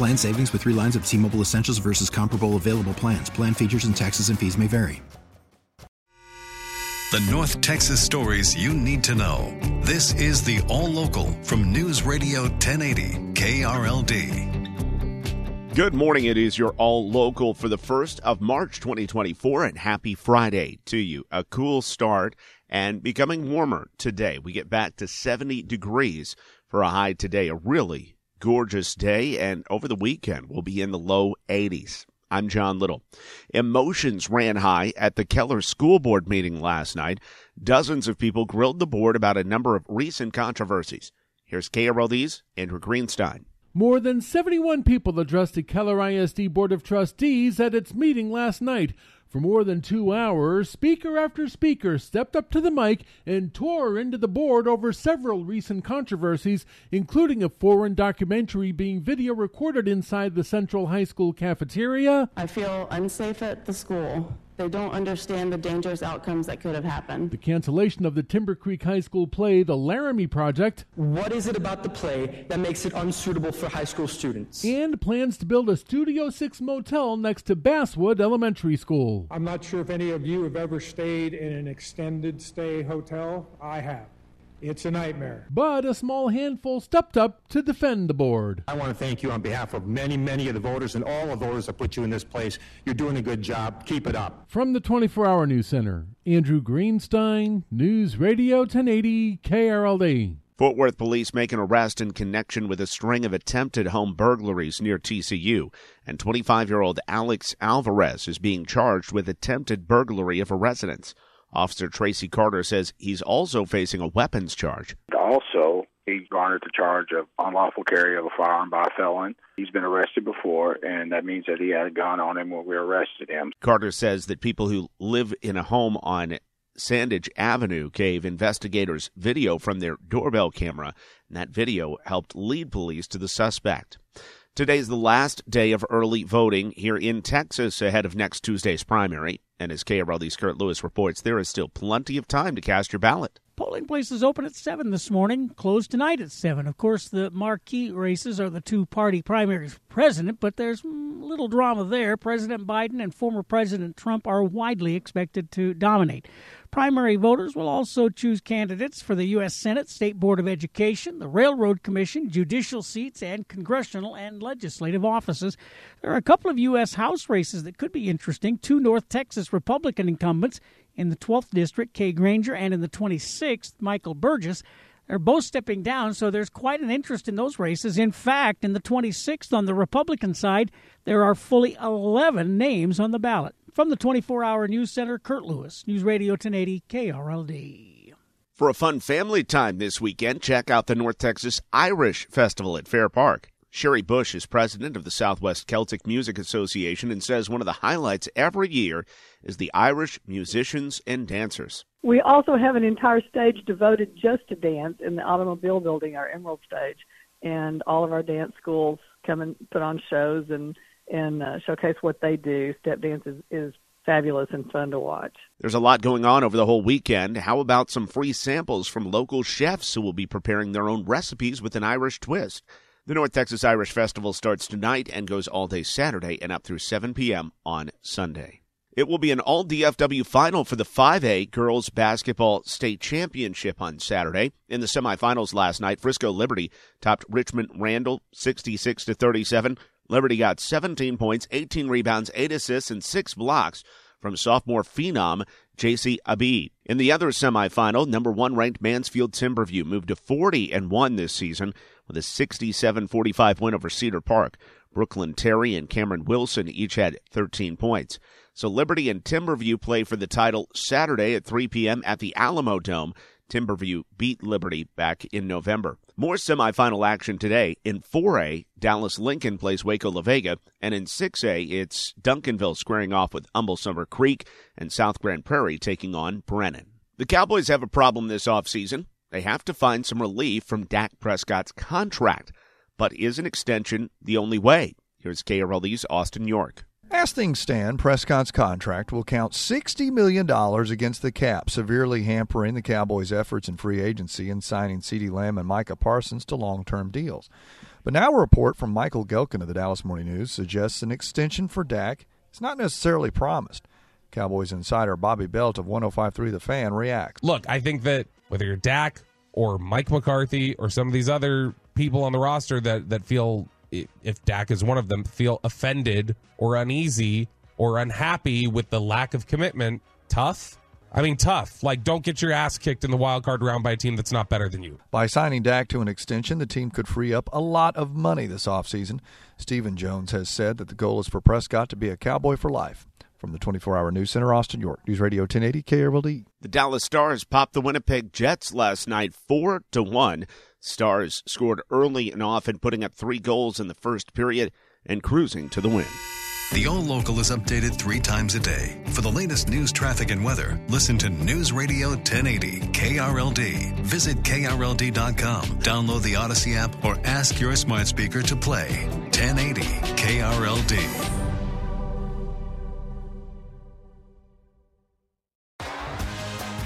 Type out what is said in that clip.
Plan savings with three lines of T Mobile Essentials versus comparable available plans. Plan features and taxes and fees may vary. The North Texas stories you need to know. This is the All Local from News Radio 1080 KRLD. Good morning. It is your All Local for the 1st of March 2024, and happy Friday to you. A cool start and becoming warmer today. We get back to 70 degrees for a high today. A really gorgeous day, and over the weekend we'll be in the low 80s. I'm John Little. Emotions ran high at the Keller School Board meeting last night. Dozens of people grilled the board about a number of recent controversies. Here's KRLD's Andrew Greenstein. More than 71 people addressed the Keller ISD Board of Trustees at its meeting last night. For more than two hours, speaker after speaker stepped up to the mic and tore into the board over several recent controversies, including a foreign documentary being video recorded inside the Central High School cafeteria. I feel unsafe at the school. They don't understand the dangerous outcomes that could have happened. The cancellation of the Timber Creek High School play, The Laramie Project. What is it about the play that makes it unsuitable for high school students? And plans to build a Studio 6 motel next to Basswood Elementary School. I'm not sure if any of you have ever stayed in an extended stay hotel. I have. It's a nightmare. But a small handful stepped up to defend the board. I want to thank you on behalf of many, many of the voters and all the voters that put you in this place. You're doing a good job. Keep it up. From the 24 Hour News Center, Andrew Greenstein, News Radio 1080 KRLD. Fort Worth police make an arrest in connection with a string of attempted home burglaries near TCU, and 25 year old Alex Alvarez is being charged with attempted burglary of a residence. Officer Tracy Carter says he's also facing a weapons charge. Also, he garnered the charge of unlawful carry of a firearm by a felon. He's been arrested before, and that means that he had a gun on him when we arrested him. Carter says that people who live in a home on Sandage Avenue gave investigators video from their doorbell camera, and that video helped lead police to the suspect. Today's the last day of early voting here in Texas ahead of next Tuesday's primary. And as KRLD's Kurt Lewis reports, there is still plenty of time to cast your ballot. Polling places open at 7 this morning, closed tonight at 7. Of course, the marquee races are the two party primaries president, but there's little drama there. President Biden and former President Trump are widely expected to dominate. Primary voters will also choose candidates for the U.S. Senate, State Board of Education, the Railroad Commission, judicial seats, and congressional and legislative offices. There are a couple of U.S. House races that could be interesting. Two North Texas Republican incumbents in the 12th District, Kay Granger, and in the 26th, Michael Burgess. They're both stepping down, so there's quite an interest in those races. In fact, in the 26th on the Republican side, there are fully 11 names on the ballot. From the 24 hour news center, Kurt Lewis, News Radio 1080 KRLD. For a fun family time this weekend, check out the North Texas Irish Festival at Fair Park. Sherry Bush is president of the Southwest Celtic Music Association and says one of the highlights every year is the Irish musicians and dancers. We also have an entire stage devoted just to dance in the automobile building, our Emerald stage, and all of our dance schools come and put on shows and and uh, showcase what they do. Step dance is, is fabulous and fun to watch. There's a lot going on over the whole weekend. How about some free samples from local chefs who will be preparing their own recipes with an Irish twist? The North Texas Irish Festival starts tonight and goes all day Saturday and up through 7 p.m. on Sunday. It will be an all DFW final for the 5A girls basketball state championship on Saturday. In the semifinals last night, Frisco Liberty topped Richmond Randall 66 to 37. Liberty got 17 points, 18 rebounds, 8 assists, and 6 blocks from sophomore phenom Jacy Abii. In the other semifinal, number one ranked Mansfield Timberview moved to 40 and 1 this season with a 67 45 win over Cedar Park. Brooklyn Terry and Cameron Wilson each had 13 points. So Liberty and Timberview play for the title Saturday at 3 p.m. at the Alamodome. Timberview beat Liberty back in November. More semifinal action today. In 4A, Dallas Lincoln plays Waco La Vega, and in 6A, it's Duncanville squaring off with Humble Summer Creek and South Grand Prairie taking on Brennan. The Cowboys have a problem this offseason. They have to find some relief from Dak Prescott's contract. But is an extension the only way? Here's KRLD's Austin York. As things stand, Prescott's contract will count $60 million against the cap, severely hampering the Cowboys' efforts in free agency and signing CeeDee Lamb and Micah Parsons to long term deals. But now a report from Michael Gehlken of the Dallas Morning News suggests an extension for Dak is not necessarily promised. Cowboys insider Bobby Belt of 1053 The Fan reacts. Look, I think that whether you're Dak or Mike McCarthy or some of these other people on the roster that, that feel if Dak is one of them, feel offended or uneasy or unhappy with the lack of commitment, tough. I mean, tough. Like, don't get your ass kicked in the wild card round by a team that's not better than you. By signing Dak to an extension, the team could free up a lot of money this offseason. Stephen Jones has said that the goal is for Prescott to be a Cowboy for life. From the 24 hour news center, Austin York, News Radio 1080 KRLD. The Dallas Stars popped the Winnipeg Jets last night 4 to 1. Stars scored early and often, putting up three goals in the first period and cruising to the win. The All Local is updated three times a day. For the latest news, traffic, and weather, listen to News Radio 1080 KRLD. Visit KRLD.com, download the Audacy app, or ask your smart speaker to play 1080 KRLD.